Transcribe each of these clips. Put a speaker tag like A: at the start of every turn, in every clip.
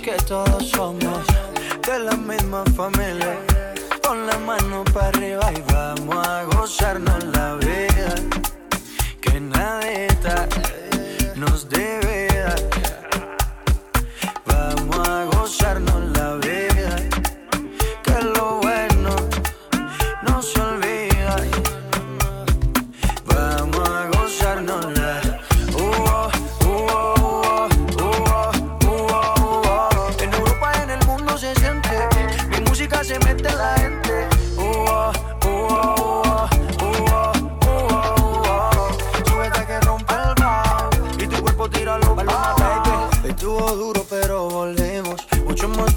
A: que todos somos.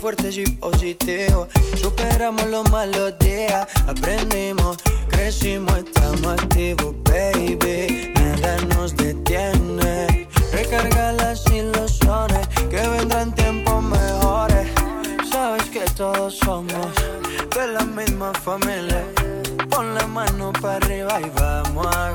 A: Fuertes y positivos. Superamos los malos días. Aprendimos, crecimos, estamos activos, baby. Nada nos detiene. Recarga las ilusiones que vendrán tiempos mejores. Sabes que todos somos de la misma familia. Pon la mano para arriba y vamos a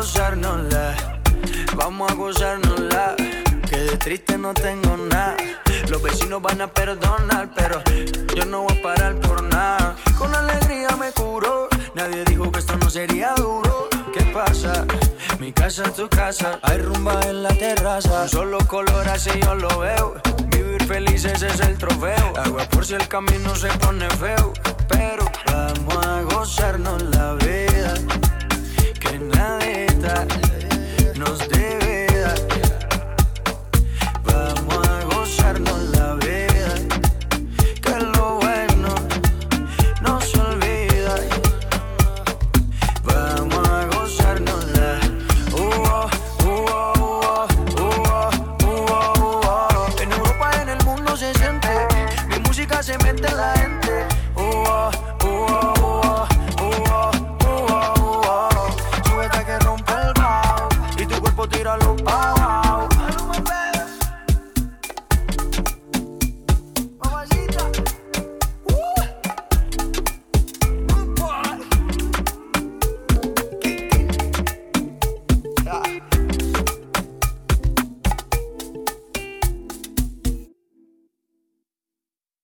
A: gozárnosla, vamos a gozárnosla. Que de triste no tengo nada. Los vecinos van a perdonar, pero yo no voy a parar por nada. Con alegría me curo. Nadie dijo que esto no sería duro. ¿Qué pasa? Mi casa es tu casa. Hay rumba en la terraza. Solo color así yo lo veo. Vivir feliz ese es el trofeo. Agua por si el camino se pone feo. Pero vamos a gozarnos